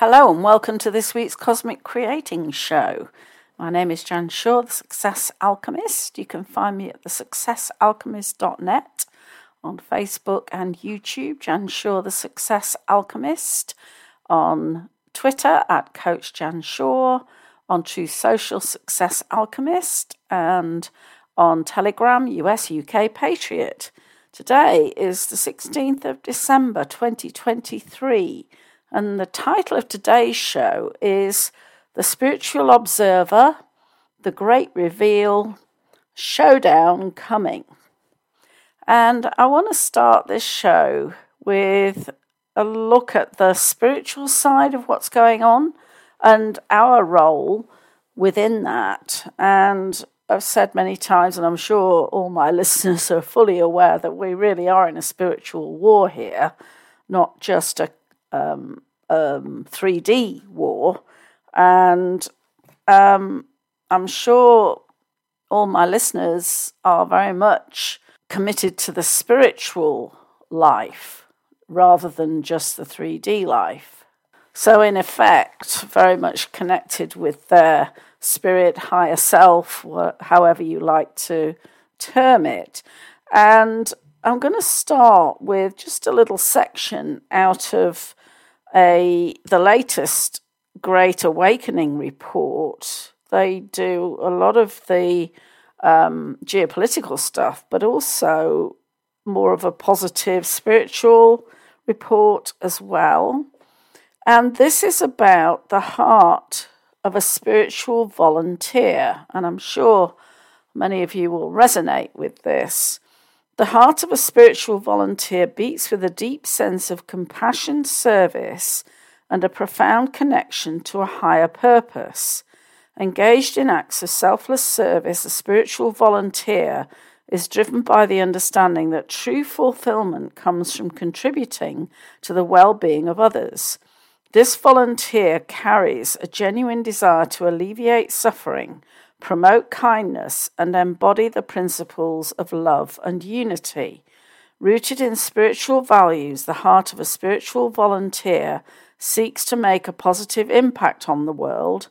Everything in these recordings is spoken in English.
Hello and welcome to this week's Cosmic Creating Show. My name is Jan Shaw, the Success Alchemist. You can find me at the thesuccessalchemist.net on Facebook and YouTube, Jan Shaw, the Success Alchemist, on Twitter at Coach Jan Shaw, on Truth Social Success Alchemist, and on Telegram, US UK Patriot. Today is the 16th of December 2023, and the title of today's show is The Spiritual Observer, The Great Reveal, Showdown Coming. And I want to start this show with a look at the spiritual side of what's going on and our role within that. And I've said many times, and I'm sure all my listeners are fully aware that we really are in a spiritual war here, not just a um, um, 3D war. And um, I'm sure all my listeners are very much committed to the spiritual life rather than just the 3D life. So, in effect, very much connected with their spirit, higher self, however you like to term it. And I'm going to start with just a little section out of a the latest Great Awakening report. They do a lot of the um, geopolitical stuff, but also more of a positive spiritual report as well. And this is about the heart of a spiritual volunteer. And I'm sure many of you will resonate with this. The heart of a spiritual volunteer beats with a deep sense of compassion, service, and a profound connection to a higher purpose. Engaged in acts of selfless service, a spiritual volunteer is driven by the understanding that true fulfillment comes from contributing to the well being of others. This volunteer carries a genuine desire to alleviate suffering, promote kindness, and embody the principles of love and unity. Rooted in spiritual values, the heart of a spiritual volunteer seeks to make a positive impact on the world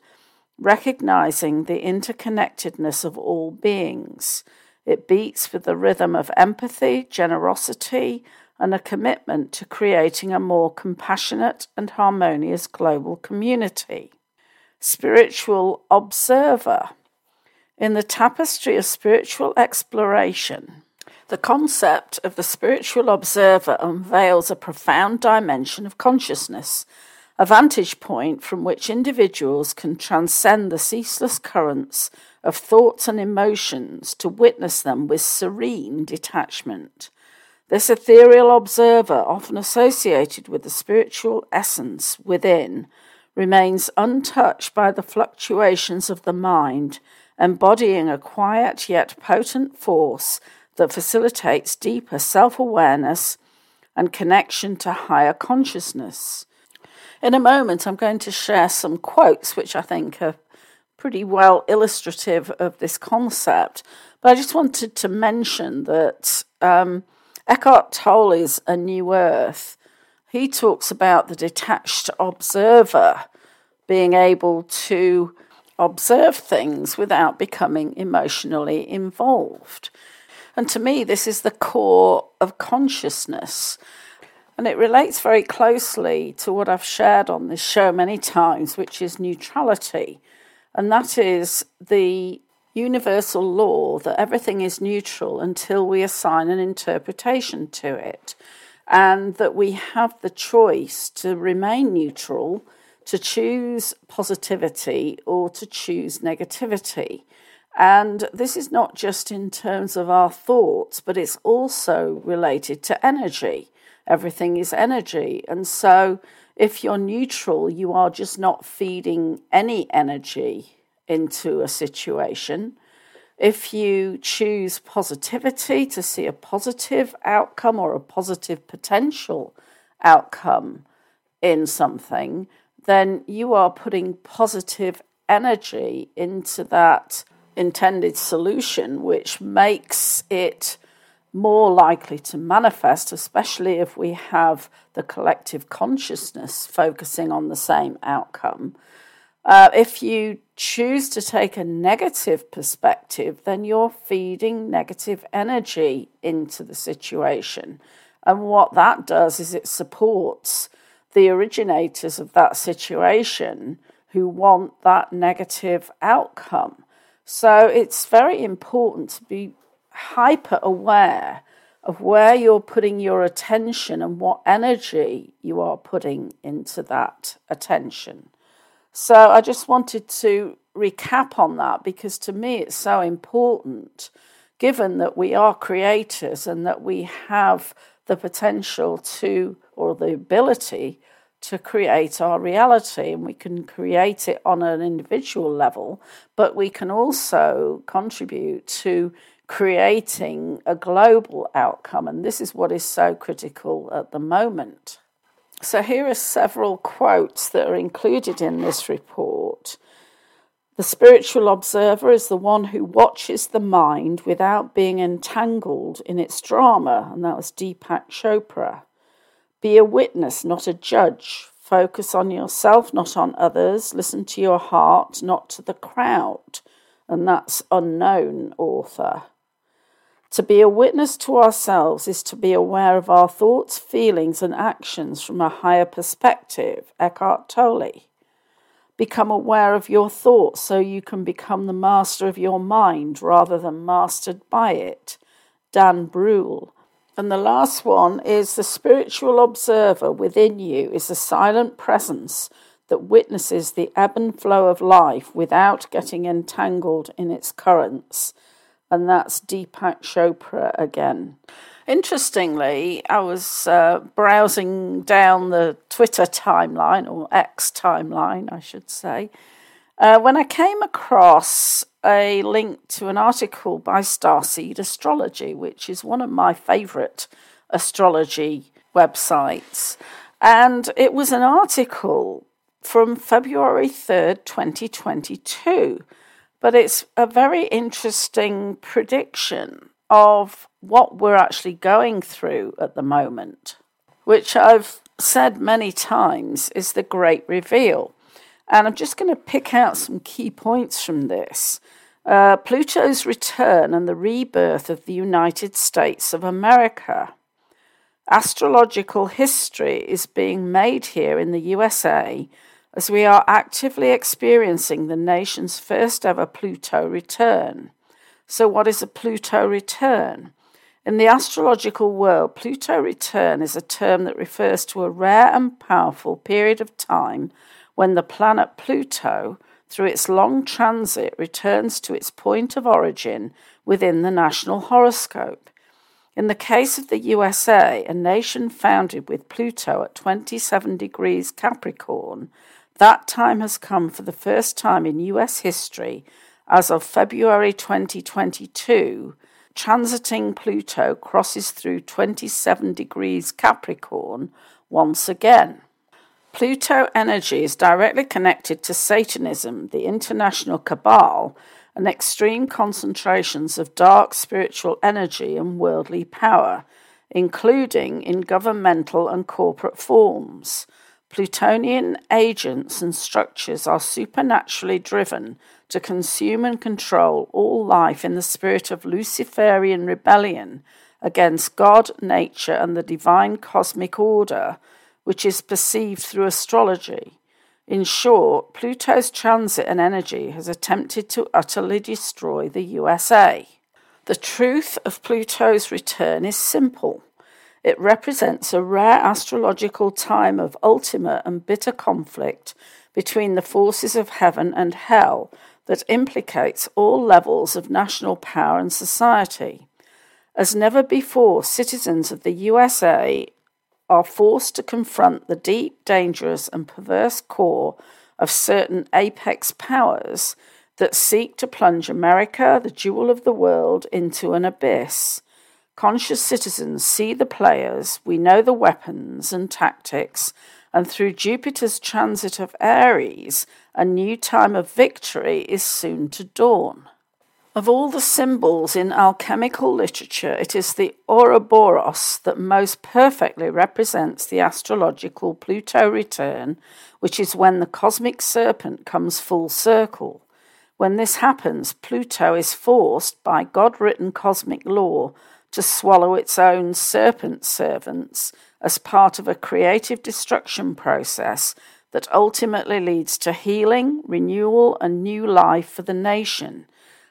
recognizing the interconnectedness of all beings. It beats with the rhythm of empathy, generosity, and a commitment to creating a more compassionate and harmonious global community. Spiritual observer. In the tapestry of spiritual exploration, the concept of the spiritual observer unveils a profound dimension of consciousness a vantage point from which individuals can transcend the ceaseless currents of thoughts and emotions to witness them with serene detachment. This ethereal observer, often associated with the spiritual essence within, remains untouched by the fluctuations of the mind, embodying a quiet yet potent force that facilitates deeper self awareness and connection to higher consciousness. In a moment, I'm going to share some quotes which I think are pretty well illustrative of this concept. But I just wanted to mention that um, Eckhart Tolle's A New Earth, he talks about the detached observer being able to observe things without becoming emotionally involved. And to me, this is the core of consciousness. And it relates very closely to what I've shared on this show many times, which is neutrality. And that is the universal law that everything is neutral until we assign an interpretation to it. And that we have the choice to remain neutral, to choose positivity, or to choose negativity. And this is not just in terms of our thoughts, but it's also related to energy everything is energy. And so, if you're neutral, you are just not feeding any energy into a situation. If you choose positivity to see a positive outcome or a positive potential outcome in something, then you are putting positive energy into that intended solution, which makes it more likely to manifest, especially if we have the collective consciousness focusing on the same outcome. Uh, if you choose to take a negative perspective, then you're feeding negative energy into the situation. And what that does is it supports the originators of that situation who want that negative outcome. So it's very important to be hyper aware of where you're putting your attention and what energy you are putting into that attention. So I just wanted to recap on that because to me it's so important, given that we are creators and that we have the potential to, or the ability to create our reality. And we can create it on an individual level, but we can also contribute to creating a global outcome. And this is what is so critical at the moment. So here are several quotes that are included in this report. The spiritual observer is the one who watches the mind without being entangled in its drama, and that was Deepak Chopra. Be a witness, not a judge. Focus on yourself, not on others. Listen to your heart, not to the crowd. And that's unknown author. To be a witness to ourselves is to be aware of our thoughts, feelings, and actions from a higher perspective. Eckhart Tolle. Become aware of your thoughts so you can become the master of your mind rather than mastered by it. Dan Brule. And the last one is the spiritual observer within you is a silent presence that witnesses the ebb and flow of life without getting entangled in its currents and that's Deepak Chopra again. Interestingly, I was uh, browsing down the Twitter timeline, or X timeline, I should say, uh, when I came across a link to an article by Starseed Astrology, which is one of my favourite astrology websites. And it was an article from February 3rd, 2022 but it's a very interesting prediction of what we're actually going through at the moment, which I've said many times is the great reveal. And I'm just going to pick out some key points from this. Uh, Pluto's return and the rebirth of the United States of America. Astrological history is being made here in the USA as we are actively experiencing the nation's first ever Pluto return. So, what is a Pluto return? In the astrological world, Pluto return is a term that refers to a rare and powerful period of time when the planet Pluto, through its long transit, returns to its point of origin within the national horoscope. In the case of the USA, a nation founded with Pluto at 27 degrees Capricorn, that time has come for the first time in US history as of February 2022. Transiting Pluto crosses through 27 degrees Capricorn once again. Pluto energy is directly connected to Satanism, the international cabal, and extreme concentrations of dark spiritual energy and worldly power, including in governmental and corporate forms. Plutonian agents and structures are supernaturally driven to consume and control all life in the spirit of Luciferian rebellion against God, nature, and the divine cosmic order, which is perceived through astrology. In short, Pluto's transit and energy has attempted to utterly destroy the USA. The truth of Pluto's return is simple. It represents a rare astrological time of ultimate and bitter conflict between the forces of heaven and hell that implicates all levels of national power and society. As never before, citizens of the USA are forced to confront the deep, dangerous, and perverse core of certain apex powers that seek to plunge America, the jewel of the world, into an abyss. Conscious citizens see the players, we know the weapons and tactics, and through Jupiter's transit of Aries, a new time of victory is soon to dawn. Of all the symbols in alchemical literature, it is the Ouroboros that most perfectly represents the astrological Pluto return, which is when the cosmic serpent comes full circle. When this happens, Pluto is forced by God written cosmic law to swallow its own serpent servants as part of a creative destruction process that ultimately leads to healing, renewal, and new life for the nation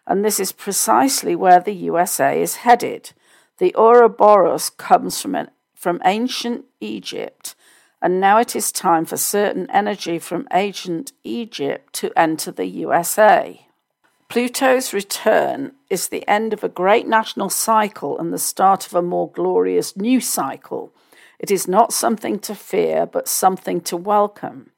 and this is precisely where the USA is headed. The Ouroboros comes from, an, from ancient Egypt, and now it is time for certain energy from ancient Egypt to enter the USA. Pluto's return is the end of a great national cycle and the start of a more glorious new cycle. It is not something to fear, but something to welcome.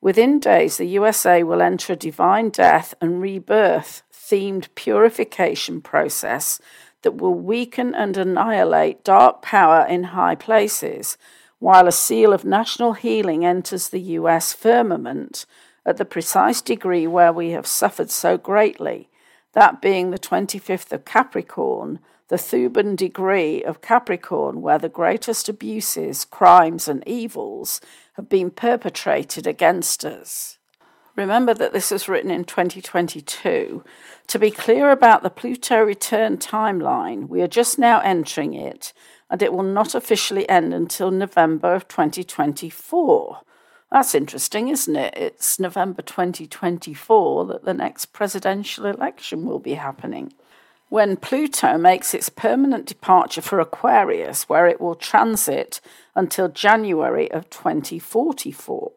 Within days, the USA will enter a divine death and rebirth themed purification process that will weaken and annihilate dark power in high places, while a seal of national healing enters the US firmament at the precise degree where we have suffered so greatly, that being the 25th of Capricorn, the Thuban degree of Capricorn, where the greatest abuses, crimes, and evils have been perpetrated against us. Remember that this was written in 2022. To be clear about the Pluto return timeline, we are just now entering it, and it will not officially end until November of 2024. That's interesting, isn't it? It's November 2024 that the next presidential election will be happening. When Pluto makes its permanent departure for Aquarius, where it will transit until January of 2044.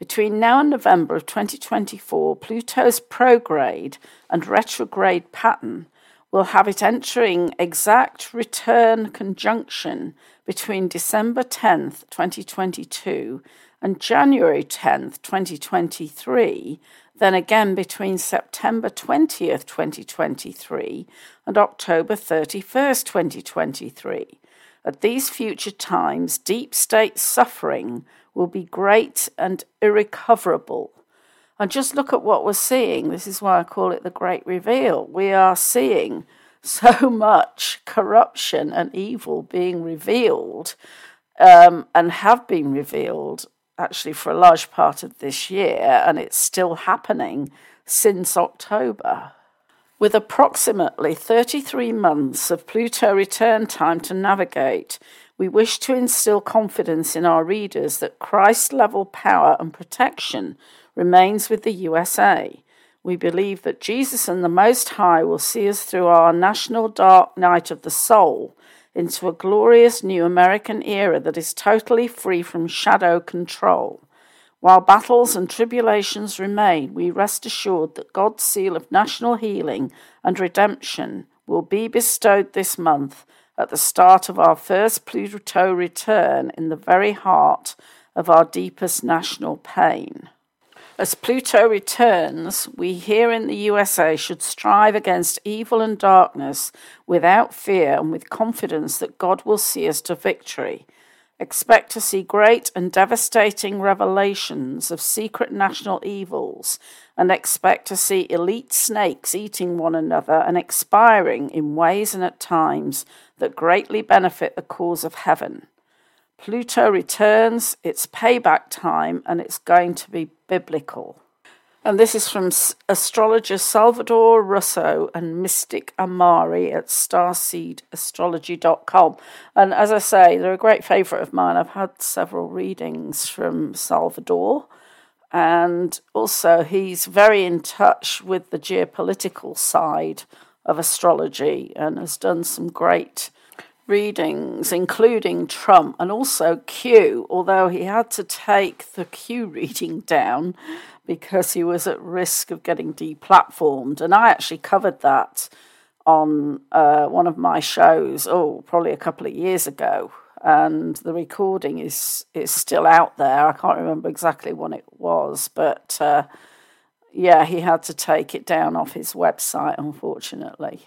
Between now and November of 2024, Pluto's prograde and retrograde pattern will have it entering exact return conjunction between December 10th, 2022 and January 10th, 2023, then again between September 20th, 2023 and October 31st, 2023. At these future times, deep state suffering will be great and irrecoverable. And just look at what we're seeing. This is why I call it the great reveal. We are seeing so much corruption and evil being revealed um, and have been revealed actually for a large part of this year, and it's still happening since October. With approximately 33 months of Pluto return time to navigate, we wish to instill confidence in our readers that Christ level power and protection remains with the USA. We believe that Jesus and the Most High will see us through our national dark night of the soul into a glorious new American era that is totally free from shadow control. While battles and tribulations remain, we rest assured that God's seal of national healing and redemption will be bestowed this month at the start of our first Pluto return in the very heart of our deepest national pain. As Pluto returns, we here in the USA should strive against evil and darkness without fear and with confidence that God will see us to victory. Expect to see great and devastating revelations of secret national evils, and expect to see elite snakes eating one another and expiring in ways and at times that greatly benefit the cause of heaven. Pluto returns, it's payback time, and it's going to be biblical. And this is from astrologer Salvador Russo and mystic Amari at starseedastrology.com. And as I say, they're a great favourite of mine. I've had several readings from Salvador. And also, he's very in touch with the geopolitical side of astrology and has done some great readings, including Trump and also Q, although he had to take the Q reading down because he was at risk of getting deplatformed. And I actually covered that on uh, one of my shows, oh, probably a couple of years ago. and the recording is is still out there. I can't remember exactly when it was, but uh, yeah, he had to take it down off his website, unfortunately.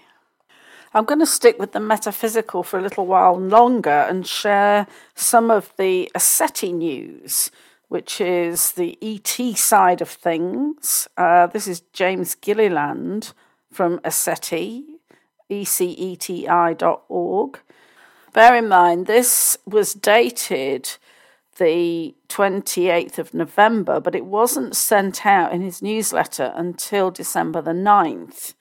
I'm going to stick with the metaphysical for a little while longer and share some of the SETI news, which is the ET side of things. Uh, this is James Gilliland from ECETI, eceti.org. Bear in mind, this was dated the 28th of November, but it wasn't sent out in his newsletter until December the 9th.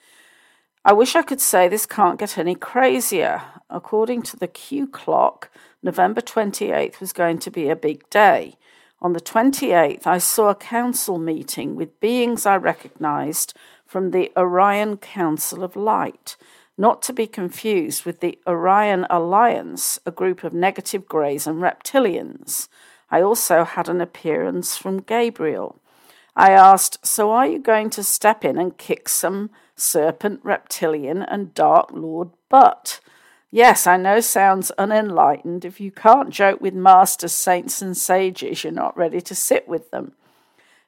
I wish I could say this can't get any crazier. According to the Q clock, November 28th was going to be a big day. On the 28th, I saw a council meeting with beings I recognized from the Orion Council of Light, not to be confused with the Orion Alliance, a group of negative greys and reptilians. I also had an appearance from Gabriel. I asked, So are you going to step in and kick some serpent, reptilian, and dark lord butt? Yes, I know sounds unenlightened. If you can't joke with masters, saints, and sages, you're not ready to sit with them.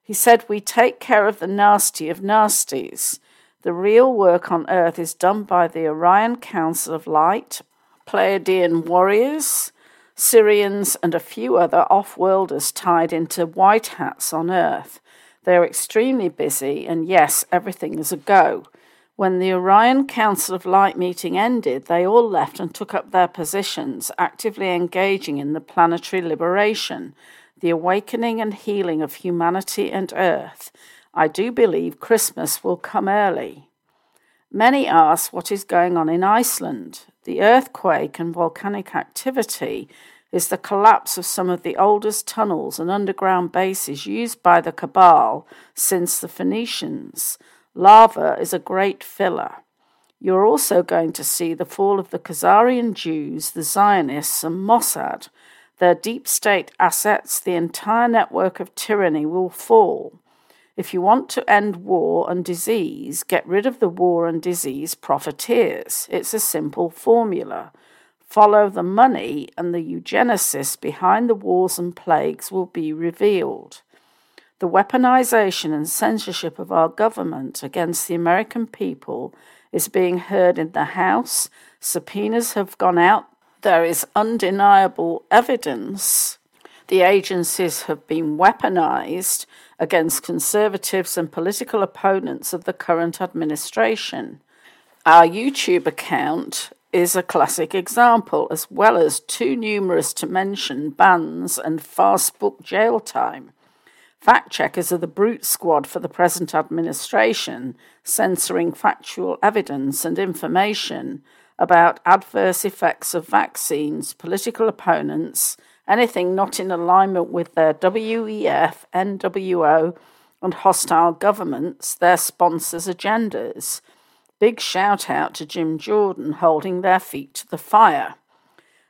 He said, We take care of the nasty of nasties. The real work on earth is done by the Orion Council of Light, Pleiadian warriors, Sirians, and a few other off worlders tied into white hats on earth. They're extremely busy, and yes, everything is a go. When the Orion Council of Light meeting ended, they all left and took up their positions, actively engaging in the planetary liberation, the awakening and healing of humanity and Earth. I do believe Christmas will come early. Many ask what is going on in Iceland. The earthquake and volcanic activity is the collapse of some of the oldest tunnels and underground bases used by the Cabal since the Phoenicians. Lava is a great filler. You're also going to see the fall of the Khazarian Jews, the Zionists, and Mossad. Their deep state assets, the entire network of tyranny will fall. If you want to end war and disease, get rid of the war and disease profiteers. It's a simple formula follow the money, and the eugenicists behind the wars and plagues will be revealed. The weaponization and censorship of our government against the American people is being heard in the House. Subpoenas have gone out. There is undeniable evidence the agencies have been weaponized against conservatives and political opponents of the current administration. Our YouTube account is a classic example, as well as too numerous to mention bans and fast book jail time. Fact checkers are the brute squad for the present administration, censoring factual evidence and information about adverse effects of vaccines, political opponents, anything not in alignment with their WEF, NWO, and hostile governments, their sponsors' agendas. Big shout out to Jim Jordan holding their feet to the fire.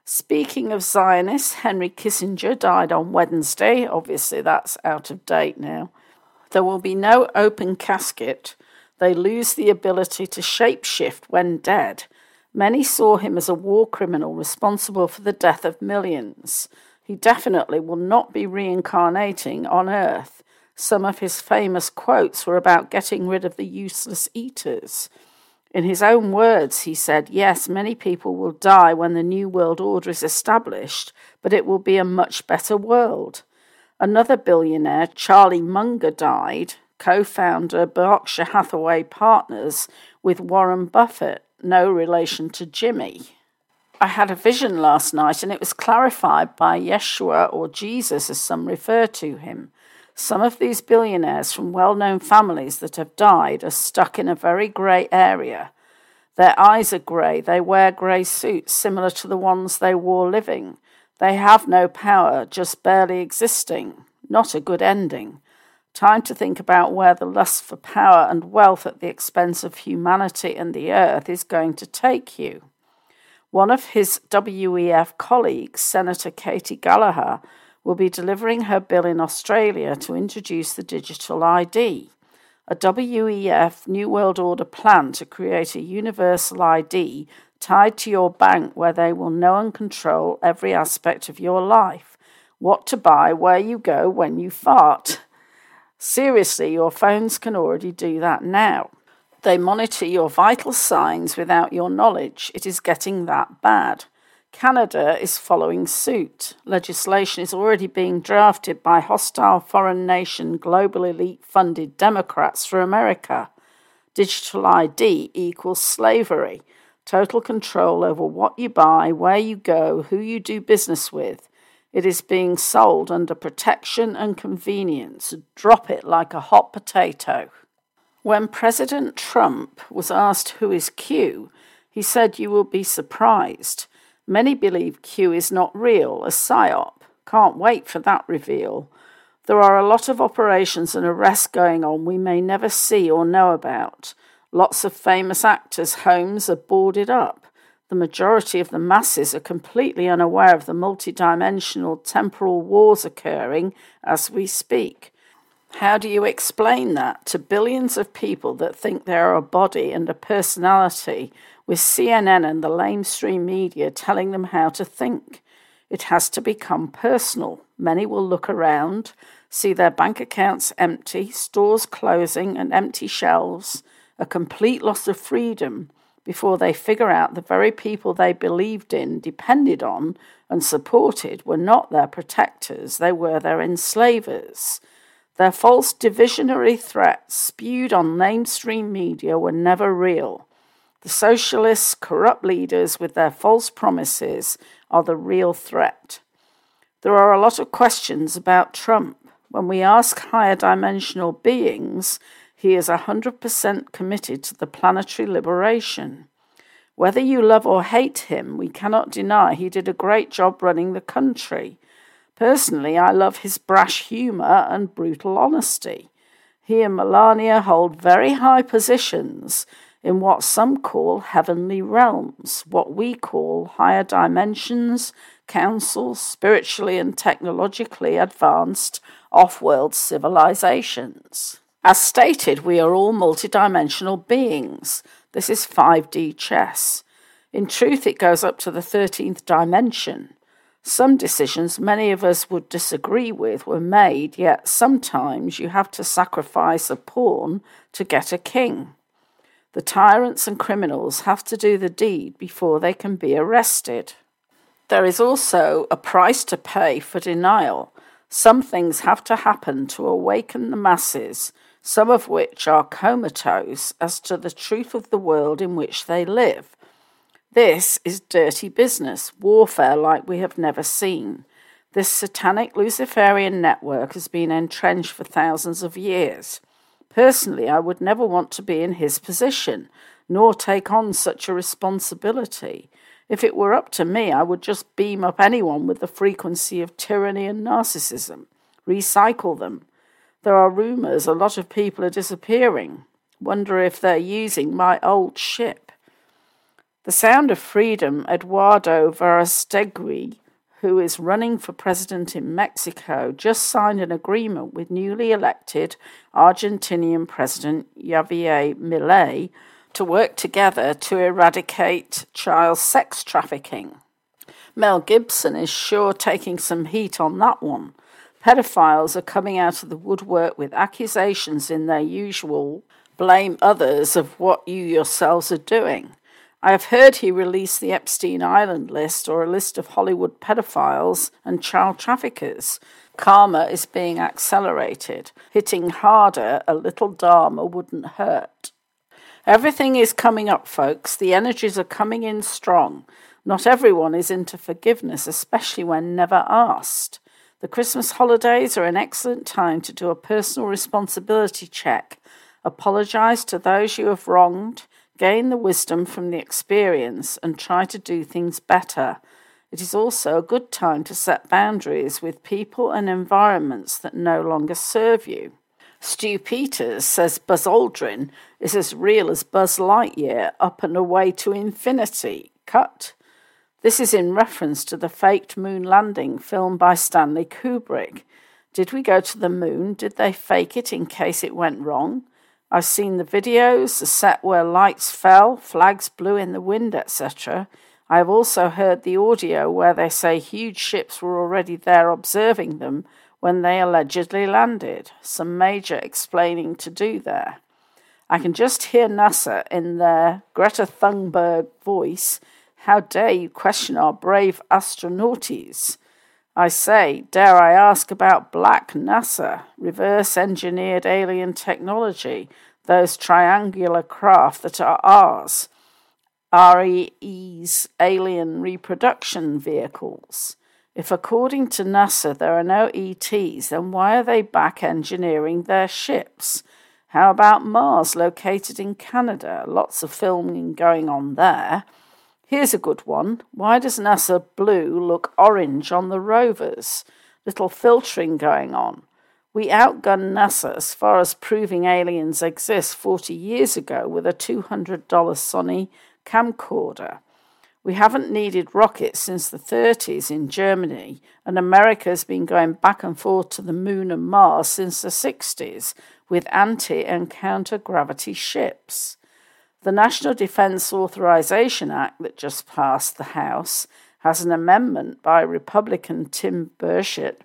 Speaking of Zionists, Henry Kissinger died on Wednesday. Obviously, that's out of date now. There will be no open casket. They lose the ability to shapeshift when dead. Many saw him as a war criminal responsible for the death of millions. He definitely will not be reincarnating on Earth. Some of his famous quotes were about getting rid of the useless eaters. In his own words, he said, Yes, many people will die when the New World Order is established, but it will be a much better world. Another billionaire, Charlie Munger, died, co founder Berkshire Hathaway Partners with Warren Buffett, no relation to Jimmy. I had a vision last night and it was clarified by Yeshua or Jesus, as some refer to him. Some of these billionaires from well known families that have died are stuck in a very grey area. Their eyes are grey, they wear grey suits similar to the ones they wore living. They have no power, just barely existing. Not a good ending. Time to think about where the lust for power and wealth at the expense of humanity and the earth is going to take you. One of his WEF colleagues, Senator Katy Gallagher, will be delivering her bill in Australia to introduce the digital ID, a WEF New World Order plan to create a universal ID tied to your bank where they will know and control every aspect of your life what to buy, where you go, when you fart. Seriously, your phones can already do that now. They monitor your vital signs without your knowledge. It is getting that bad. Canada is following suit. Legislation is already being drafted by hostile foreign nation global elite funded Democrats for America. Digital ID equals slavery. Total control over what you buy, where you go, who you do business with. It is being sold under protection and convenience. Drop it like a hot potato. When President Trump was asked who is Q, he said, You will be surprised. Many believe Q is not real, a psyop. Can't wait for that reveal. There are a lot of operations and arrests going on we may never see or know about. Lots of famous actors' homes are boarded up. The majority of the masses are completely unaware of the multidimensional temporal wars occurring as we speak. How do you explain that to billions of people that think they are a body and a personality, with CNN and the lamestream media telling them how to think? It has to become personal. Many will look around, see their bank accounts empty, stores closing, and empty shelves, a complete loss of freedom before they figure out the very people they believed in, depended on, and supported were not their protectors, they were their enslavers. Their false divisionary threats spewed on mainstream media were never real. The socialists, corrupt leaders with their false promises are the real threat. There are a lot of questions about Trump. When we ask higher dimensional beings, he is 100% committed to the planetary liberation. Whether you love or hate him, we cannot deny he did a great job running the country. Personally, I love his brash humour and brutal honesty. He and Melania hold very high positions in what some call heavenly realms, what we call higher dimensions, councils, spiritually and technologically advanced off world civilizations. As stated, we are all multidimensional beings. This is 5D chess. In truth, it goes up to the 13th dimension. Some decisions many of us would disagree with were made, yet sometimes you have to sacrifice a pawn to get a king. The tyrants and criminals have to do the deed before they can be arrested. There is also a price to pay for denial. Some things have to happen to awaken the masses, some of which are comatose as to the truth of the world in which they live. This is dirty business, warfare like we have never seen. This satanic Luciferian network has been entrenched for thousands of years. Personally, I would never want to be in his position, nor take on such a responsibility. If it were up to me, I would just beam up anyone with the frequency of tyranny and narcissism, recycle them. There are rumours a lot of people are disappearing. Wonder if they're using my old ship. The Sound of Freedom, Eduardo Verastegui, who is running for president in Mexico, just signed an agreement with newly elected Argentinian President Javier Milei to work together to eradicate child sex trafficking. Mel Gibson is sure taking some heat on that one. Pedophiles are coming out of the woodwork with accusations in their usual blame others of what you yourselves are doing. I have heard he released the Epstein Island list or a list of Hollywood pedophiles and child traffickers. Karma is being accelerated. Hitting harder, a little Dharma wouldn't hurt. Everything is coming up, folks. The energies are coming in strong. Not everyone is into forgiveness, especially when never asked. The Christmas holidays are an excellent time to do a personal responsibility check. Apologize to those you have wronged gain the wisdom from the experience, and try to do things better. It is also a good time to set boundaries with people and environments that no longer serve you. Stu Peters says Buzz Aldrin is as real as Buzz Lightyear up and away to infinity. Cut. This is in reference to the faked moon landing filmed by Stanley Kubrick. Did we go to the moon? Did they fake it in case it went wrong? I've seen the videos, the set where lights fell, flags blew in the wind, etc. I have also heard the audio where they say huge ships were already there observing them when they allegedly landed. Some major explaining to do there. I can just hear NASA in their Greta Thunberg voice. How dare you question our brave astronauts? I say, dare I ask about Black NASA, reverse engineered alien technology, those triangular craft that are ours, REE's alien reproduction vehicles? If, according to NASA, there are no ETs, then why are they back engineering their ships? How about Mars, located in Canada? Lots of filming going on there. Here's a good one. Why does NASA blue look orange on the rovers? Little filtering going on. We outgunned NASA as far as proving aliens exist 40 years ago with a $200 Sony camcorder. We haven't needed rockets since the 30s in Germany, and America's been going back and forth to the moon and Mars since the 60s with anti and counter gravity ships. The National Defense Authorization Act that just passed the House has an amendment by Republican Tim Burchett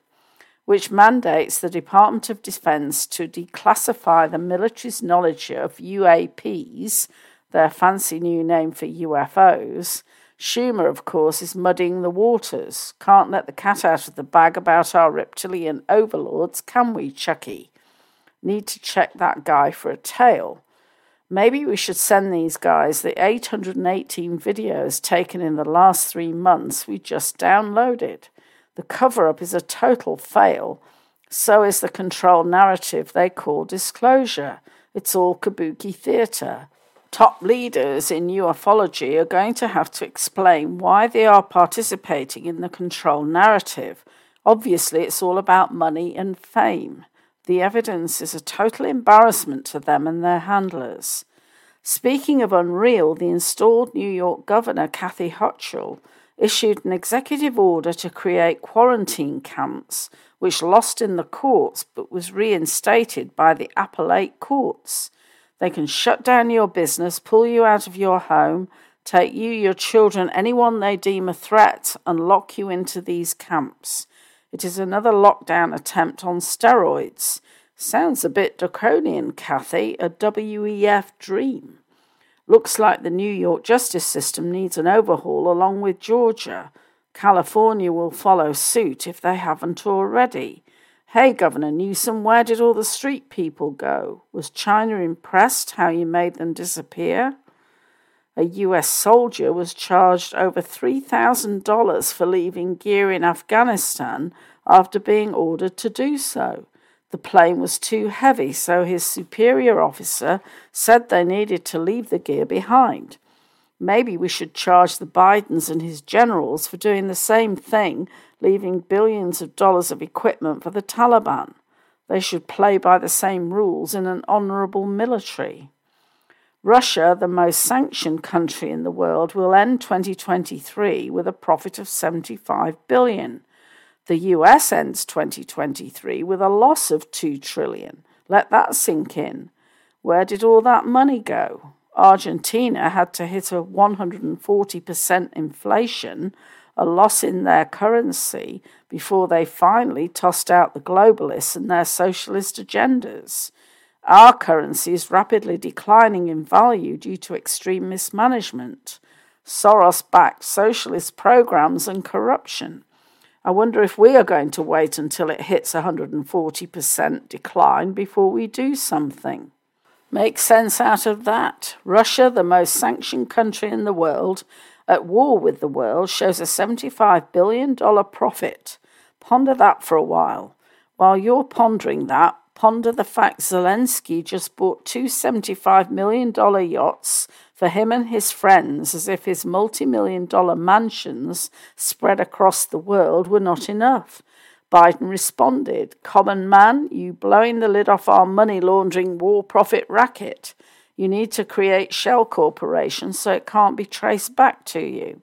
which mandates the Department of Defense to declassify the military's knowledge of UAPs, their fancy new name for UFOs, Schumer, of course, is muddying the waters. Can't let the cat out of the bag about our reptilian overlords, can we, Chucky? Need to check that guy for a tail. Maybe we should send these guys the 818 videos taken in the last three months we just downloaded. The cover up is a total fail. So is the control narrative they call disclosure. It's all kabuki theatre top leaders in ufology are going to have to explain why they are participating in the control narrative. Obviously, it's all about money and fame. The evidence is a total embarrassment to them and their handlers. Speaking of unreal, the installed New York governor, Kathy Hochul, issued an executive order to create quarantine camps, which lost in the courts but was reinstated by the appellate courts. They can shut down your business, pull you out of your home, take you, your children, anyone they deem a threat, and lock you into these camps. It is another lockdown attempt on steroids. Sounds a bit draconian, Kathy, a WEF dream. Looks like the New York justice system needs an overhaul along with Georgia. California will follow suit if they haven't already. Hey, Governor Newsom, where did all the street people go? Was China impressed how you made them disappear? A US soldier was charged over $3,000 for leaving gear in Afghanistan after being ordered to do so. The plane was too heavy, so his superior officer said they needed to leave the gear behind. Maybe we should charge the Bidens and his generals for doing the same thing, leaving billions of dollars of equipment for the Taliban. They should play by the same rules in an honorable military. Russia, the most sanctioned country in the world, will end 2023 with a profit of 75 billion. The US ends 2023 with a loss of 2 trillion. Let that sink in. Where did all that money go? Argentina had to hit a 140% inflation, a loss in their currency, before they finally tossed out the globalists and their socialist agendas. Our currency is rapidly declining in value due to extreme mismanagement, Soros backed socialist programs, and corruption. I wonder if we are going to wait until it hits 140% decline before we do something. Make sense out of that. Russia, the most sanctioned country in the world, at war with the world, shows a $75 billion profit. Ponder that for a while. While you're pondering that, ponder the fact Zelensky just bought two $75 million yachts for him and his friends as if his multi million dollar mansions spread across the world were not enough. Biden responded, Common man, you blowing the lid off our money laundering war profit racket. You need to create shell corporations so it can't be traced back to you.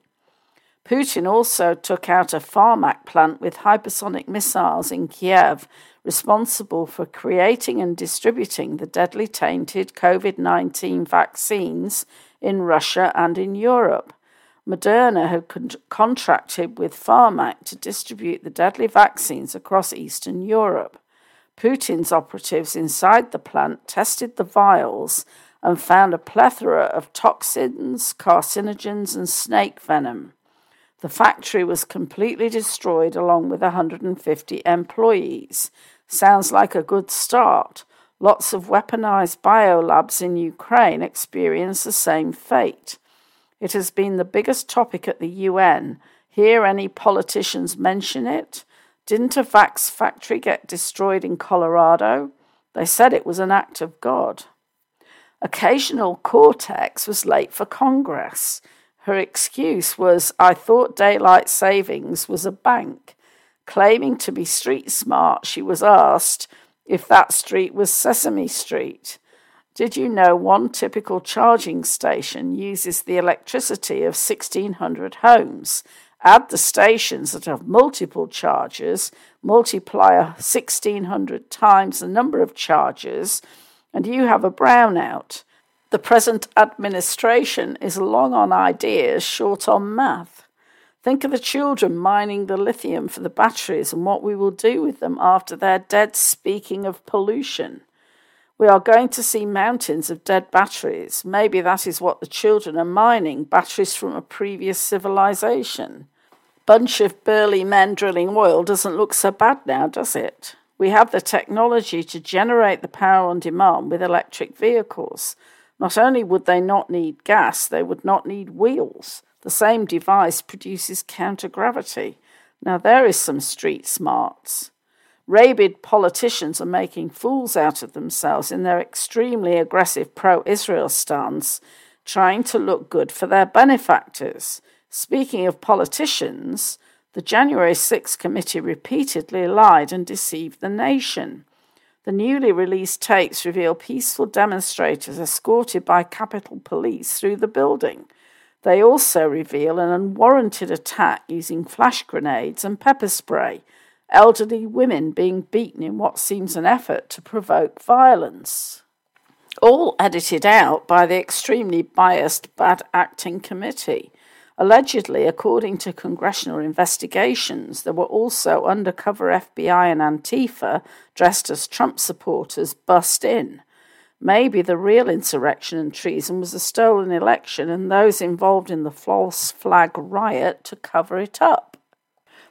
Putin also took out a Farmak plant with hypersonic missiles in Kiev, responsible for creating and distributing the deadly tainted COVID 19 vaccines in Russia and in Europe. Moderna had con- contracted with Farmak to distribute the deadly vaccines across Eastern Europe. Putin's operatives inside the plant tested the vials and found a plethora of toxins, carcinogens, and snake venom. The factory was completely destroyed along with 150 employees. Sounds like a good start. Lots of weaponized biolabs in Ukraine experience the same fate. It has been the biggest topic at the UN. Hear any politicians mention it? Didn't a Vax factory get destroyed in Colorado? They said it was an act of God. Occasional Cortex was late for Congress. Her excuse was, I thought daylight savings was a bank. Claiming to be street smart, she was asked if that street was Sesame Street. Did you know one typical charging station uses the electricity of 1,600 homes? Add the stations that have multiple chargers, multiply 1,600 times the number of chargers, and you have a brownout. The present administration is long on ideas, short on math. Think of the children mining the lithium for the batteries and what we will do with them after they're dead, speaking of pollution. We are going to see mountains of dead batteries. Maybe that is what the children are mining batteries from a previous civilization. Bunch of burly men drilling oil doesn't look so bad now, does it? We have the technology to generate the power on demand with electric vehicles. Not only would they not need gas, they would not need wheels. The same device produces counter-gravity. Now there is some street smarts. Rabid politicians are making fools out of themselves in their extremely aggressive pro Israel stance, trying to look good for their benefactors. Speaking of politicians, the January 6 committee repeatedly lied and deceived the nation. The newly released tapes reveal peaceful demonstrators escorted by Capitol Police through the building. They also reveal an unwarranted attack using flash grenades and pepper spray, elderly women being beaten in what seems an effort to provoke violence. All edited out by the extremely biased bad acting committee. Allegedly, according to congressional investigations, there were also undercover FBI and Antifa dressed as Trump supporters bust in. Maybe the real insurrection and treason was a stolen election and those involved in the false flag riot to cover it up.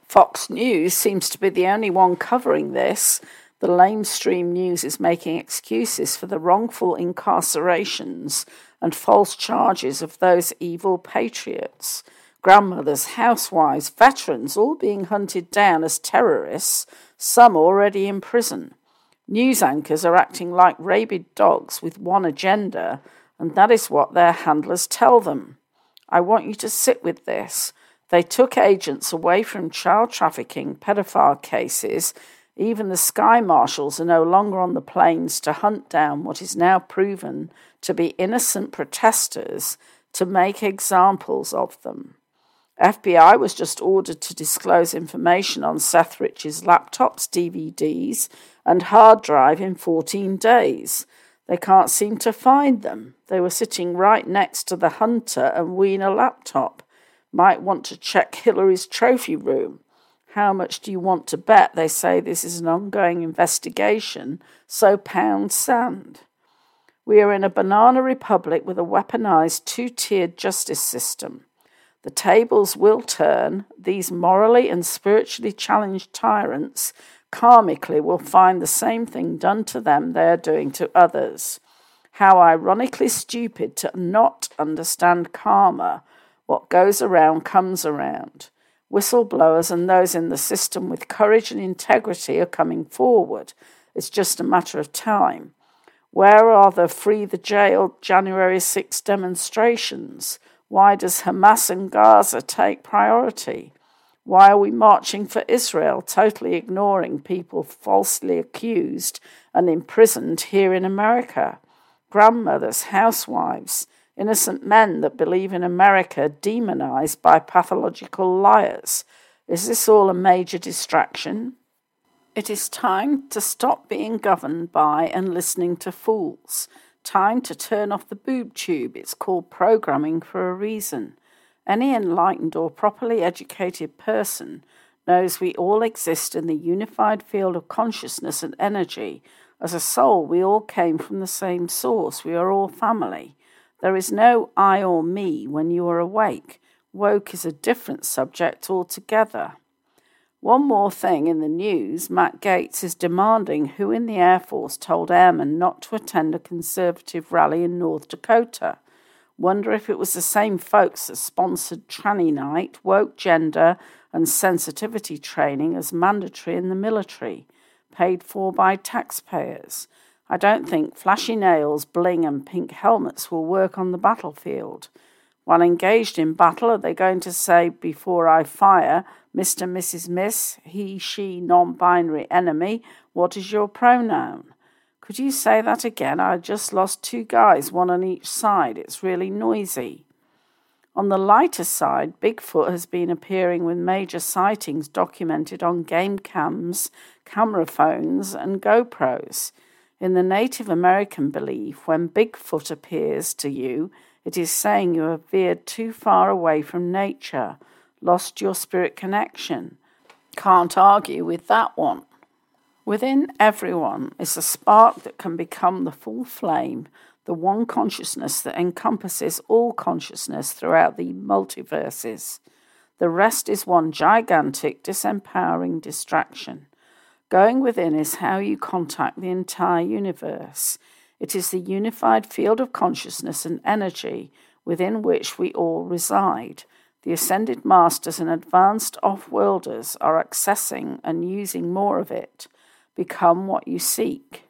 Fox News seems to be the only one covering this. The lamestream news is making excuses for the wrongful incarcerations and false charges of those evil patriots. Grandmothers, housewives, veterans, all being hunted down as terrorists, some already in prison. News anchors are acting like rabid dogs with one agenda, and that is what their handlers tell them. I want you to sit with this. They took agents away from child trafficking, pedophile cases. Even the sky marshals are no longer on the plains to hunt down what is now proven to be innocent protesters to make examples of them. FBI was just ordered to disclose information on Seth Rich's laptops, DVDs, and hard drive in 14 days. They can't seem to find them. They were sitting right next to the Hunter and Weiner laptop. Might want to check Hillary's trophy room. How much do you want to bet they say this is an ongoing investigation? So pound sand. We are in a banana republic with a weaponized two tiered justice system. The tables will turn. These morally and spiritually challenged tyrants karmically will find the same thing done to them they are doing to others. How ironically stupid to not understand karma. What goes around comes around. Whistleblowers and those in the system with courage and integrity are coming forward. It's just a matter of time. Where are the Free the Jailed January 6 demonstrations? Why does Hamas and Gaza take priority? Why are we marching for Israel, totally ignoring people falsely accused and imprisoned here in America? Grandmothers, housewives, Innocent men that believe in America demonized by pathological liars. Is this all a major distraction? It is time to stop being governed by and listening to fools. Time to turn off the boob tube. It's called programming for a reason. Any enlightened or properly educated person knows we all exist in the unified field of consciousness and energy. As a soul, we all came from the same source. We are all family. There is no I or me when you are awake. Woke is a different subject altogether. One more thing in the news Matt Gaetz is demanding who in the Air Force told airmen not to attend a conservative rally in North Dakota. Wonder if it was the same folks that sponsored Tranny Night, woke gender, and sensitivity training as mandatory in the military, paid for by taxpayers. I don't think flashy nails, bling, and pink helmets will work on the battlefield. While engaged in battle, are they going to say, before I fire, Mr. Mrs. Miss, he, she, non binary enemy, what is your pronoun? Could you say that again? I just lost two guys, one on each side. It's really noisy. On the lighter side, Bigfoot has been appearing with major sightings documented on game cams, camera phones, and GoPros. In the Native American belief, when Bigfoot appears to you, it is saying you have veered too far away from nature, lost your spirit connection. Can't argue with that one. Within everyone is a spark that can become the full flame, the one consciousness that encompasses all consciousness throughout the multiverses. The rest is one gigantic, disempowering distraction. Going within is how you contact the entire universe. It is the unified field of consciousness and energy within which we all reside. The ascended masters and advanced off worlders are accessing and using more of it. Become what you seek.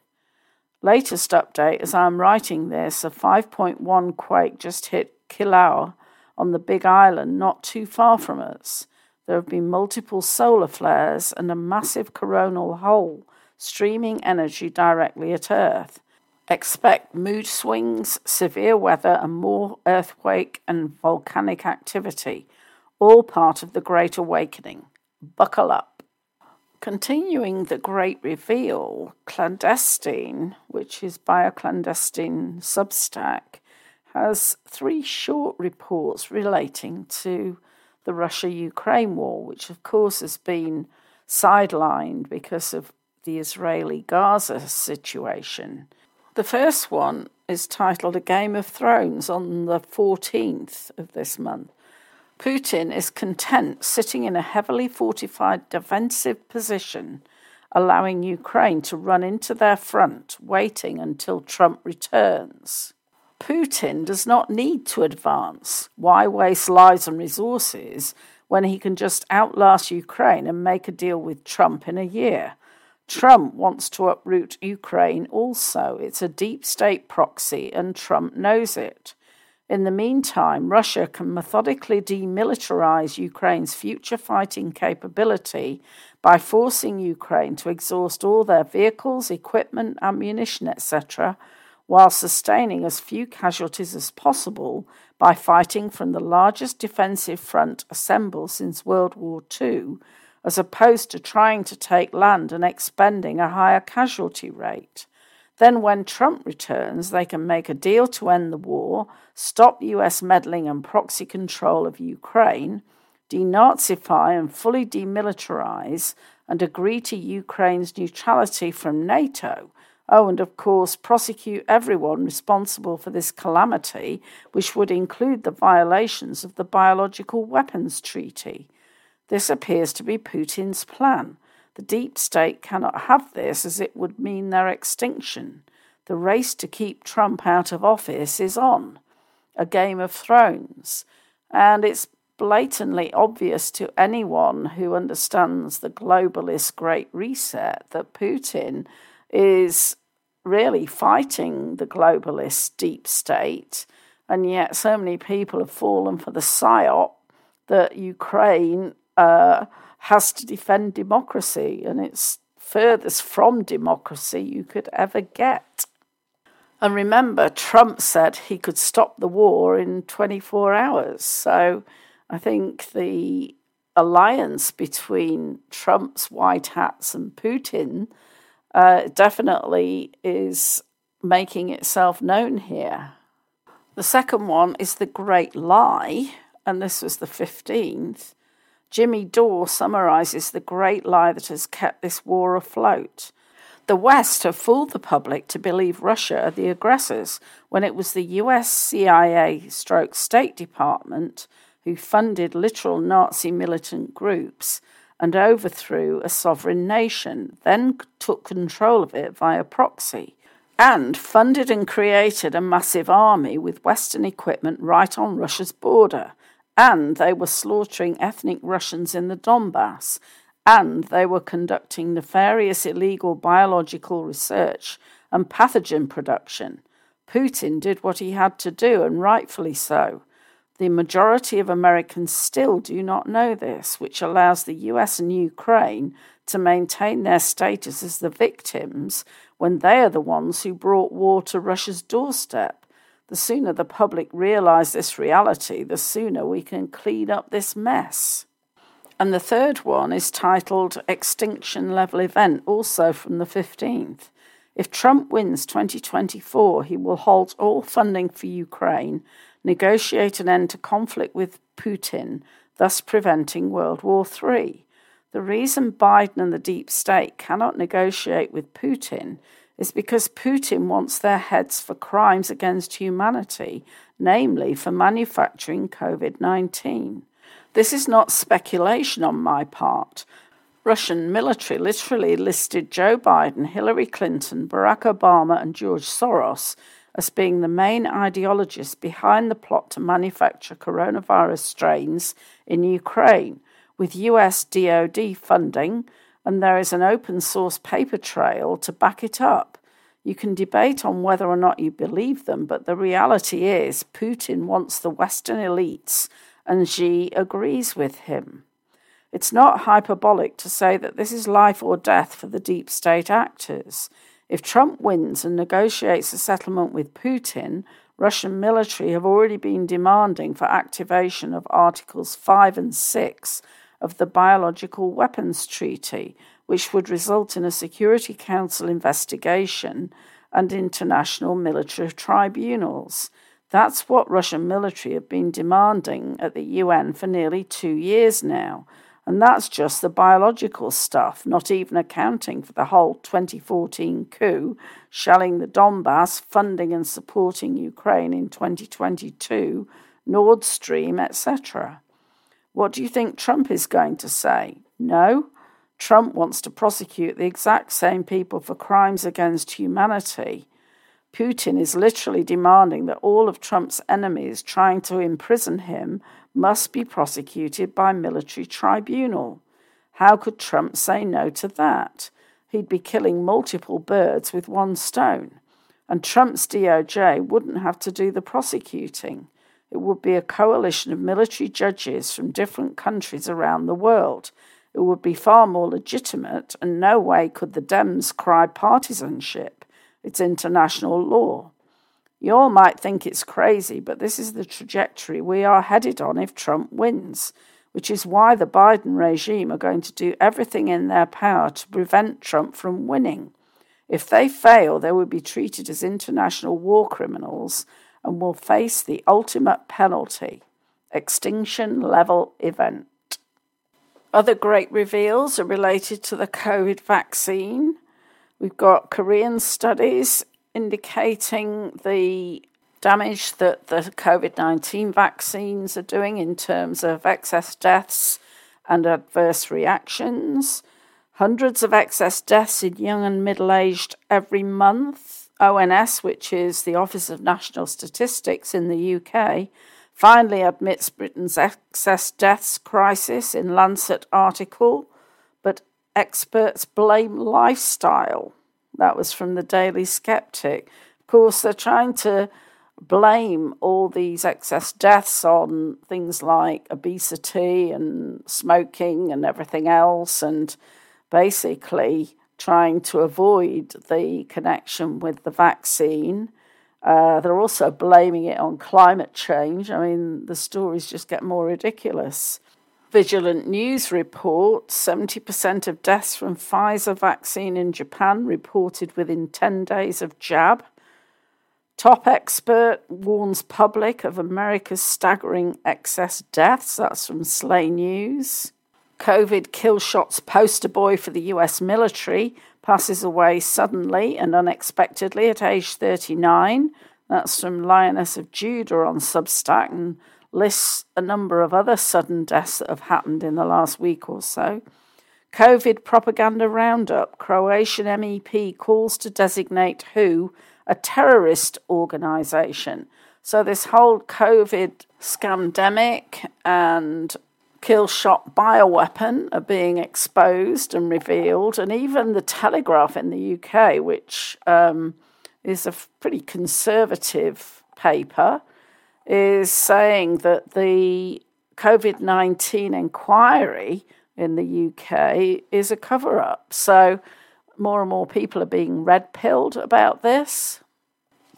Latest update as I'm writing this, a 5.1 quake just hit Kilauea on the Big Island, not too far from us. There have been multiple solar flares and a massive coronal hole streaming energy directly at Earth. Expect mood swings, severe weather, and more earthquake and volcanic activity, all part of the Great Awakening. Buckle up. Continuing the Great Reveal, Clandestine, which is by a clandestine Substack, has three short reports relating to the Russia Ukraine war, which of course has been sidelined because of the Israeli Gaza situation. The first one is titled A Game of Thrones on the 14th of this month. Putin is content sitting in a heavily fortified defensive position, allowing Ukraine to run into their front, waiting until Trump returns. Putin does not need to advance. Why waste lives and resources when he can just outlast Ukraine and make a deal with Trump in a year? Trump wants to uproot Ukraine also. It's a deep state proxy, and Trump knows it. In the meantime, Russia can methodically demilitarize Ukraine's future fighting capability by forcing Ukraine to exhaust all their vehicles, equipment, ammunition, etc., while sustaining as few casualties as possible by fighting from the largest defensive front assembled since World War II as opposed to trying to take land and expending a higher casualty rate. Then, when Trump returns, they can make a deal to end the war, stop US meddling and proxy control of Ukraine, denazify and fully demilitarize, and agree to Ukraine's neutrality from NATO. Oh, and of course, prosecute everyone responsible for this calamity, which would include the violations of the Biological Weapons Treaty. This appears to be Putin's plan. The deep state cannot have this as it would mean their extinction. The race to keep Trump out of office is on. A Game of Thrones. And it's blatantly obvious to anyone who understands the globalist Great Reset that Putin is really fighting the globalist deep state. And yet, so many people have fallen for the psyop that Ukraine uh, has to defend democracy, and it's furthest from democracy you could ever get. And remember, Trump said he could stop the war in 24 hours. So I think the alliance between Trump's white hats and Putin uh, definitely is making itself known here. The second one is The Great Lie, and this was the 15th. Jimmy Dore summarizes the great lie that has kept this war afloat. The West have fooled the public to believe Russia are the aggressors when it was the US CIA stroke State Department who funded literal Nazi militant groups and overthrew a sovereign nation, then took control of it via proxy, and funded and created a massive army with Western equipment right on Russia's border. And they were slaughtering ethnic Russians in the Donbass, and they were conducting nefarious illegal biological research and pathogen production. Putin did what he had to do, and rightfully so. The majority of Americans still do not know this, which allows the US and Ukraine to maintain their status as the victims when they are the ones who brought war to Russia's doorstep. The sooner the public realize this reality, the sooner we can clean up this mess. And the third one is titled Extinction Level Event, also from the 15th. If Trump wins 2024, he will halt all funding for Ukraine negotiate an end to conflict with Putin, thus preventing World War III. The reason Biden and the deep state cannot negotiate with Putin is because Putin wants their heads for crimes against humanity, namely for manufacturing COVID 19. This is not speculation on my part. Russian military literally listed Joe Biden, Hillary Clinton, Barack Obama, and George Soros as being the main ideologist behind the plot to manufacture coronavirus strains in Ukraine, with US DoD funding, and there is an open source paper trail to back it up. You can debate on whether or not you believe them, but the reality is Putin wants the Western elites, and Xi agrees with him. It's not hyperbolic to say that this is life or death for the deep state actors. If Trump wins and negotiates a settlement with Putin, Russian military have already been demanding for activation of Articles 5 and 6 of the Biological Weapons Treaty, which would result in a Security Council investigation and international military tribunals. That's what Russian military have been demanding at the UN for nearly two years now. And that's just the biological stuff, not even accounting for the whole 2014 coup, shelling the Donbass, funding and supporting Ukraine in 2022, Nord Stream, etc. What do you think Trump is going to say? No? Trump wants to prosecute the exact same people for crimes against humanity. Putin is literally demanding that all of Trump's enemies trying to imprison him must be prosecuted by military tribunal. How could Trump say no to that? He'd be killing multiple birds with one stone. And Trump's DOJ wouldn't have to do the prosecuting. It would be a coalition of military judges from different countries around the world. It would be far more legitimate, and no way could the Dems cry partisanship. It's international law. You all might think it's crazy, but this is the trajectory we are headed on if Trump wins, which is why the Biden regime are going to do everything in their power to prevent Trump from winning. If they fail, they will be treated as international war criminals and will face the ultimate penalty extinction level event. Other great reveals are related to the COVID vaccine. We've got Korean studies indicating the damage that the COVID 19 vaccines are doing in terms of excess deaths and adverse reactions. Hundreds of excess deaths in young and middle aged every month. ONS, which is the Office of National Statistics in the UK, finally admits Britain's excess deaths crisis in Lancet article, but experts blame lifestyle that was from the Daily Skeptic. Of course, they're trying to blame all these excess deaths on things like obesity and smoking and everything else, and basically trying to avoid the connection with the vaccine. Uh, they're also blaming it on climate change. I mean, the stories just get more ridiculous. Vigilant News reports 70% of deaths from Pfizer vaccine in Japan reported within 10 days of jab. Top expert warns public of America's staggering excess deaths. That's from Slay News. COVID kill shots poster boy for the US military passes away suddenly and unexpectedly at age 39. That's from Lioness of Judah on Substack and lists a number of other sudden deaths that have happened in the last week or so. COVID propaganda roundup Croatian MEP calls to designate WHO a terrorist organisation. So, this whole COVID scandemic and kill shot bioweapon are being exposed and revealed, and even the Telegraph in the UK, which um, is a pretty conservative paper, is saying that the COVID 19 inquiry in the UK is a cover up. So, more and more people are being red pilled about this.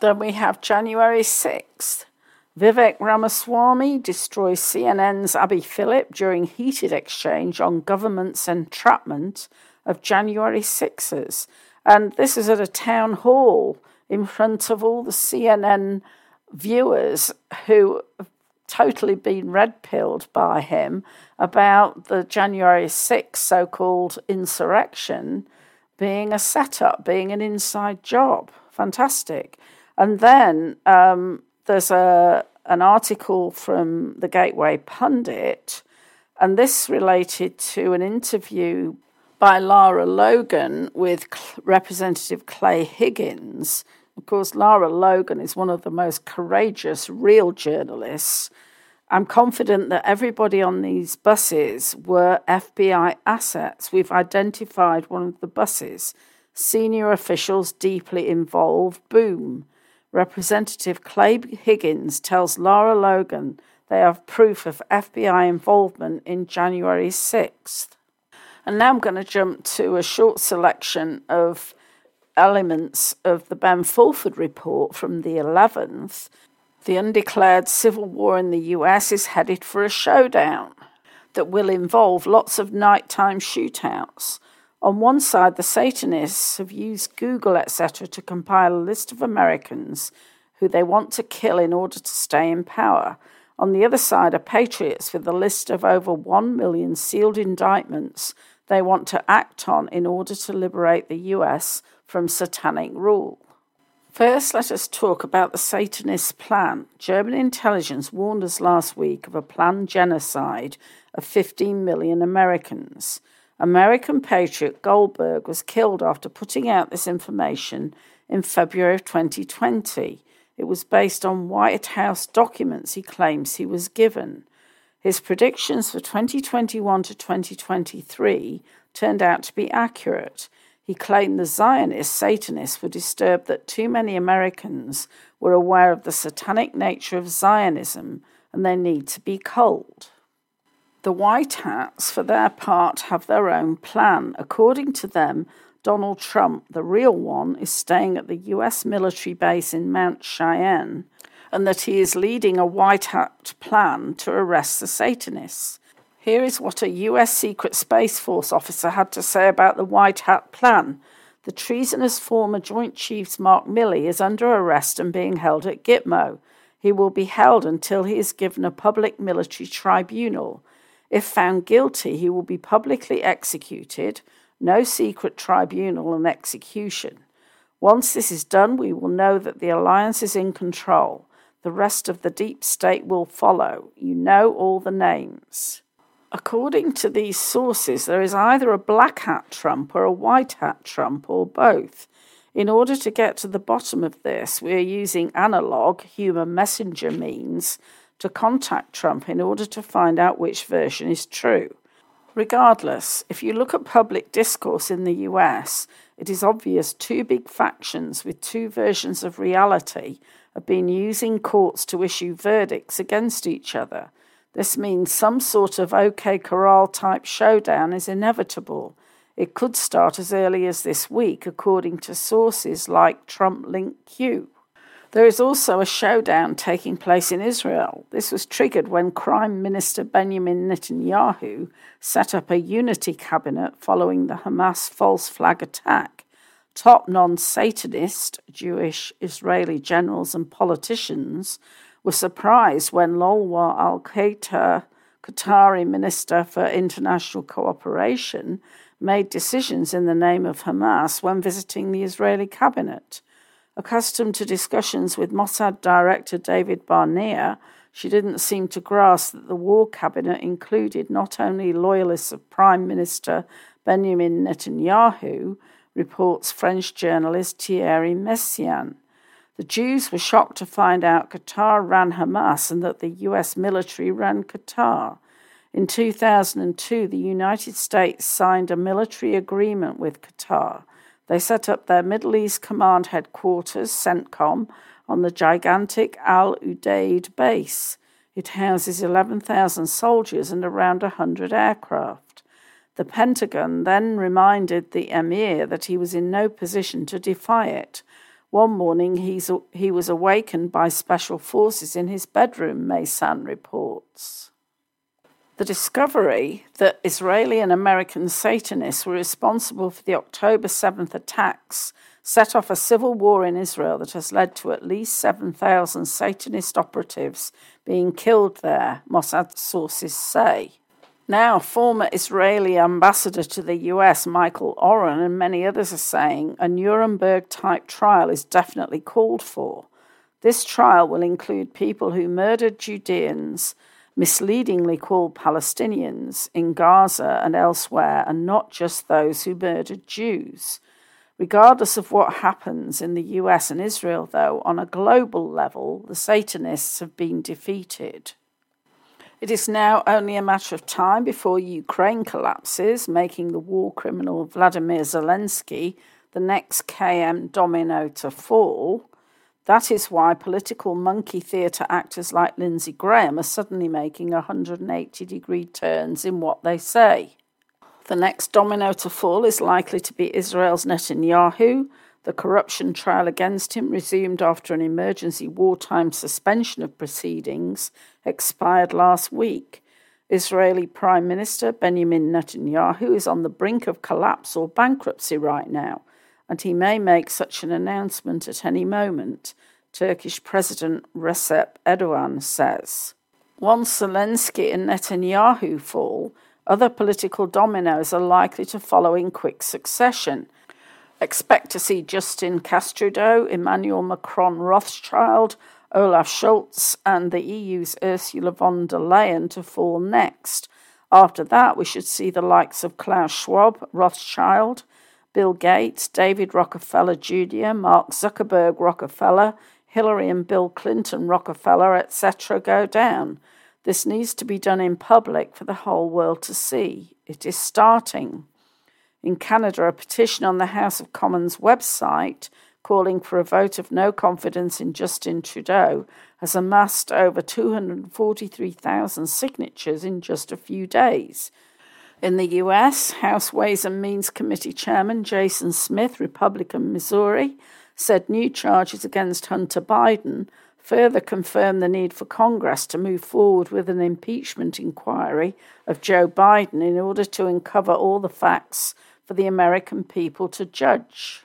Then we have January 6th. Vivek Ramaswamy destroys CNN's Abby Phillip during heated exchange on government's entrapment of January 6ers. And this is at a town hall in front of all the CNN viewers who have totally been red pilled by him about the January 6th so called insurrection being a setup, being an inside job. Fantastic. And then um, there's a an article from the Gateway Pundit, and this related to an interview by Lara Logan with Representative Clay Higgins. Of course, Lara Logan is one of the most courageous real journalists I'm confident that everybody on these buses were FBI assets. We've identified one of the buses. Senior officials deeply involved. Boom. Representative Clay Higgins tells Lara Logan they have proof of FBI involvement in January 6th. And now I'm going to jump to a short selection of elements of the Ben Fulford report from the 11th the undeclared civil war in the US is headed for a showdown that will involve lots of nighttime shootouts. On one side, the Satanists have used Google, etc., to compile a list of Americans who they want to kill in order to stay in power. On the other side are patriots with a list of over 1 million sealed indictments they want to act on in order to liberate the US from satanic rule. First, let us talk about the Satanist plan. German intelligence warned us last week of a planned genocide of 15 million Americans. American patriot Goldberg was killed after putting out this information in February of 2020. It was based on White House documents he claims he was given. His predictions for 2021 to 2023 turned out to be accurate. He claimed the Zionist Satanists were disturbed that too many Americans were aware of the satanic nature of Zionism and their need to be cold. The White Hats, for their part, have their own plan. According to them, Donald Trump, the real one, is staying at the US military base in Mount Cheyenne and that he is leading a White Hat plan to arrest the Satanists. Here is what a US Secret Space Force officer had to say about the White Hat plan. The treasonous former Joint Chiefs Mark Milley is under arrest and being held at Gitmo. He will be held until he is given a public military tribunal. If found guilty, he will be publicly executed. No secret tribunal and execution. Once this is done, we will know that the alliance is in control. The rest of the deep state will follow. You know all the names. According to these sources, there is either a black hat Trump or a white hat Trump or both. In order to get to the bottom of this, we are using analog human messenger means to contact Trump in order to find out which version is true. Regardless, if you look at public discourse in the US, it is obvious two big factions with two versions of reality have been using courts to issue verdicts against each other. This means some sort of OK Corral type showdown is inevitable. It could start as early as this week, according to sources like Trump Link Q. There is also a showdown taking place in Israel. This was triggered when Prime Minister Benjamin Netanyahu set up a unity cabinet following the Hamas false flag attack. Top non Satanist Jewish Israeli generals and politicians were surprised when Lolwah al Khater, Qatari Minister for International Cooperation, made decisions in the name of Hamas when visiting the Israeli cabinet. Accustomed to discussions with Mossad Director David Barnea, she didn't seem to grasp that the war cabinet included not only loyalists of Prime Minister Benjamin Netanyahu, reports French journalist Thierry Meyssan. The Jews were shocked to find out Qatar ran Hamas and that the US military ran Qatar. In 2002, the United States signed a military agreement with Qatar they set up their Middle East Command headquarters, CENTCOM, on the gigantic Al Udeid base. It houses 11,000 soldiers and around 100 aircraft. The Pentagon then reminded the emir that he was in no position to defy it. One morning, he's, he was awakened by special forces in his bedroom, Meyssan reports. The discovery that Israeli and American Satanists were responsible for the October 7th attacks set off a civil war in Israel that has led to at least 7,000 Satanist operatives being killed there, Mossad sources say. Now, former Israeli ambassador to the US, Michael Oren, and many others are saying a Nuremberg type trial is definitely called for. This trial will include people who murdered Judeans misleadingly called Palestinians in Gaza and elsewhere, and not just those who murdered Jews. Regardless of what happens in the US and Israel, though, on a global level, the Satanists have been defeated. It is now only a matter of time before Ukraine collapses, making the war criminal Vladimir Zelensky the next KM domino to fall. That is why political monkey theatre actors like Lindsey Graham are suddenly making 180 degree turns in what they say. The next domino to fall is likely to be Israel's Netanyahu. The corruption trial against him, resumed after an emergency wartime suspension of proceedings, expired last week. Israeli Prime Minister Benjamin Netanyahu is on the brink of collapse or bankruptcy right now and he may make such an announcement at any moment, Turkish President Recep Erdogan says. Once Zelensky and Netanyahu fall, other political dominoes are likely to follow in quick succession. Expect to see Justin Trudeau, Emmanuel Macron Rothschild, Olaf Scholz, and the EU's Ursula von der Leyen to fall next. After that, we should see the likes of Klaus Schwab, Rothschild, Bill Gates, David Rockefeller Jr., Mark Zuckerberg Rockefeller, Hillary and Bill Clinton Rockefeller, etc., go down. This needs to be done in public for the whole world to see. It is starting. In Canada, a petition on the House of Commons website calling for a vote of no confidence in Justin Trudeau has amassed over 243,000 signatures in just a few days. In the U.S., House Ways and Means Committee Chairman Jason Smith, Republican Missouri, said new charges against Hunter Biden further confirm the need for Congress to move forward with an impeachment inquiry of Joe Biden in order to uncover all the facts for the American people to judge.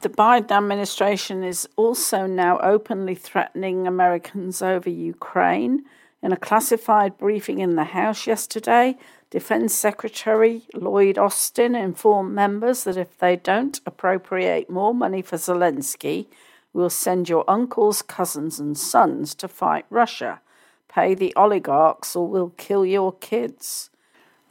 The Biden administration is also now openly threatening Americans over Ukraine. In a classified briefing in the House yesterday, Defense Secretary Lloyd Austin informed members that if they don't appropriate more money for Zelensky, we'll send your uncles, cousins, and sons to fight Russia. Pay the oligarchs or we'll kill your kids.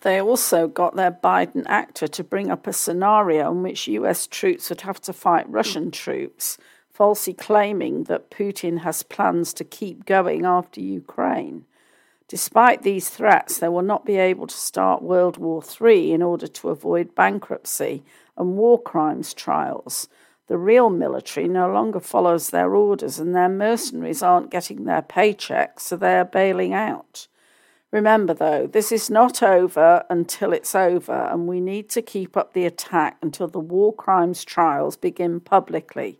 They also got their Biden actor to bring up a scenario in which US troops would have to fight Russian troops, falsely claiming that Putin has plans to keep going after Ukraine. Despite these threats, they will not be able to start World War III in order to avoid bankruptcy and war crimes trials. The real military no longer follows their orders, and their mercenaries aren't getting their paychecks, so they are bailing out. Remember, though, this is not over until it's over, and we need to keep up the attack until the war crimes trials begin publicly.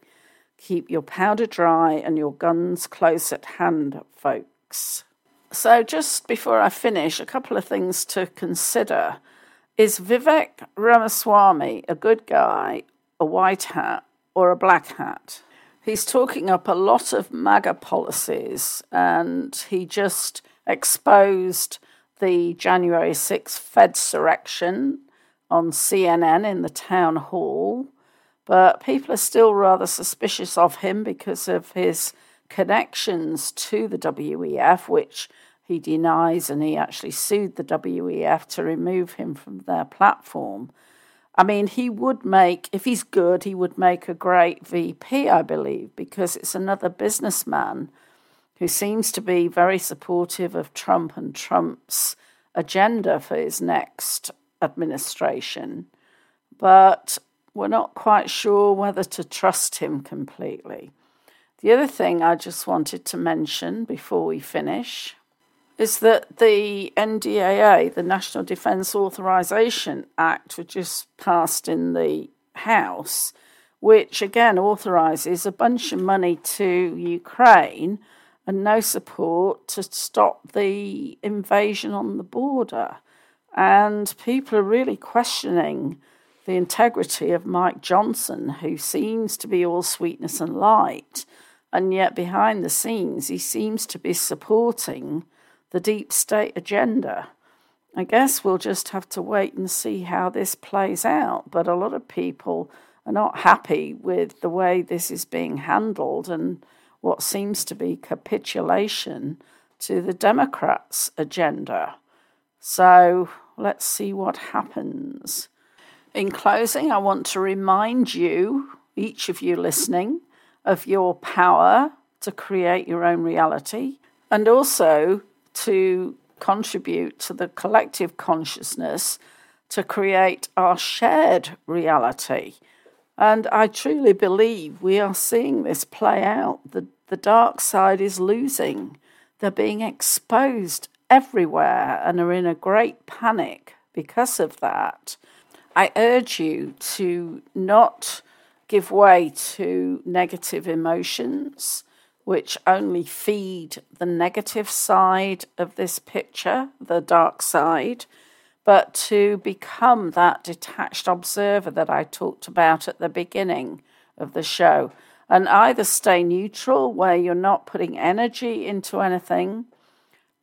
Keep your powder dry and your guns close at hand, folks. So, just before I finish, a couple of things to consider. Is Vivek Ramaswamy a good guy, a white hat, or a black hat? He's talking up a lot of MAGA policies and he just exposed the January 6th Fed surrection on CNN in the town hall. But people are still rather suspicious of him because of his connections to the WEF, which he denies, and he actually sued the WEF to remove him from their platform. I mean, he would make, if he's good, he would make a great VP, I believe, because it's another businessman who seems to be very supportive of Trump and Trump's agenda for his next administration. But we're not quite sure whether to trust him completely. The other thing I just wanted to mention before we finish is that the NDAA, the National Defence Authorization Act, which just passed in the House, which again authorizes a bunch of money to Ukraine and no support to stop the invasion on the border. And people are really questioning the integrity of Mike Johnson, who seems to be all sweetness and light, and yet behind the scenes he seems to be supporting the deep state agenda. I guess we'll just have to wait and see how this plays out. But a lot of people are not happy with the way this is being handled and what seems to be capitulation to the Democrats' agenda. So let's see what happens. In closing, I want to remind you, each of you listening, of your power to create your own reality and also to contribute to the collective consciousness to create our shared reality. And I truly believe we are seeing this play out. The, the dark side is losing. They're being exposed everywhere and are in a great panic because of that. I urge you to not give way to negative emotions, which only feed the negative side of this picture, the dark side, but to become that detached observer that I talked about at the beginning of the show. And either stay neutral, where you're not putting energy into anything,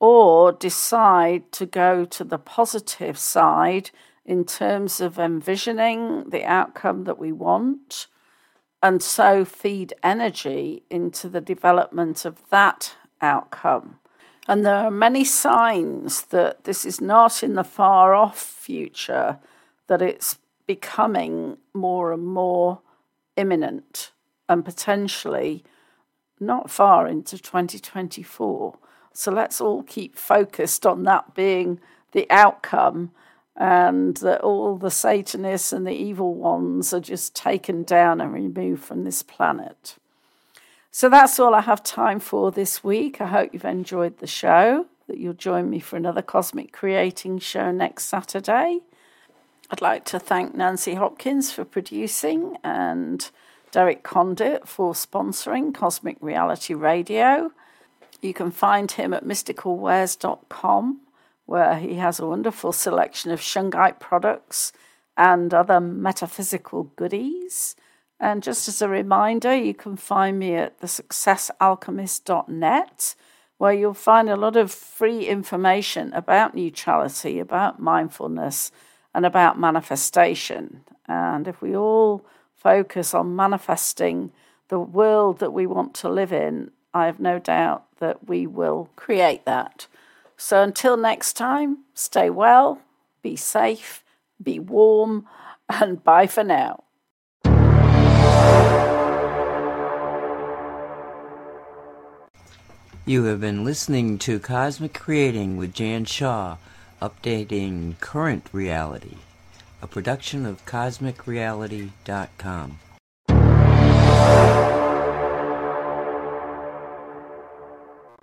or decide to go to the positive side in terms of envisioning the outcome that we want, and so feed energy into the development of that outcome. And there are many signs that this is not in the far off future, that it's becoming more and more imminent and potentially not far into 2024. So let's all keep focused on that being the outcome and that all the Satanists and the evil ones are just taken down and removed from this planet. So that's all I have time for this week. I hope you've enjoyed the show, that you'll join me for another Cosmic Creating show next Saturday. I'd like to thank Nancy Hopkins for producing and Derek Condit for sponsoring Cosmic Reality Radio. You can find him at mysticalwares.com where he has a wonderful selection of shungite products and other metaphysical goodies. And just as a reminder, you can find me at thesuccessalchemist.net, where you'll find a lot of free information about neutrality, about mindfulness, and about manifestation. And if we all focus on manifesting the world that we want to live in, I have no doubt that we will create that. So until next time, stay well, be safe, be warm, and bye for now. You have been listening to Cosmic Creating with Jan Shaw, updating current reality, a production of CosmicReality.com.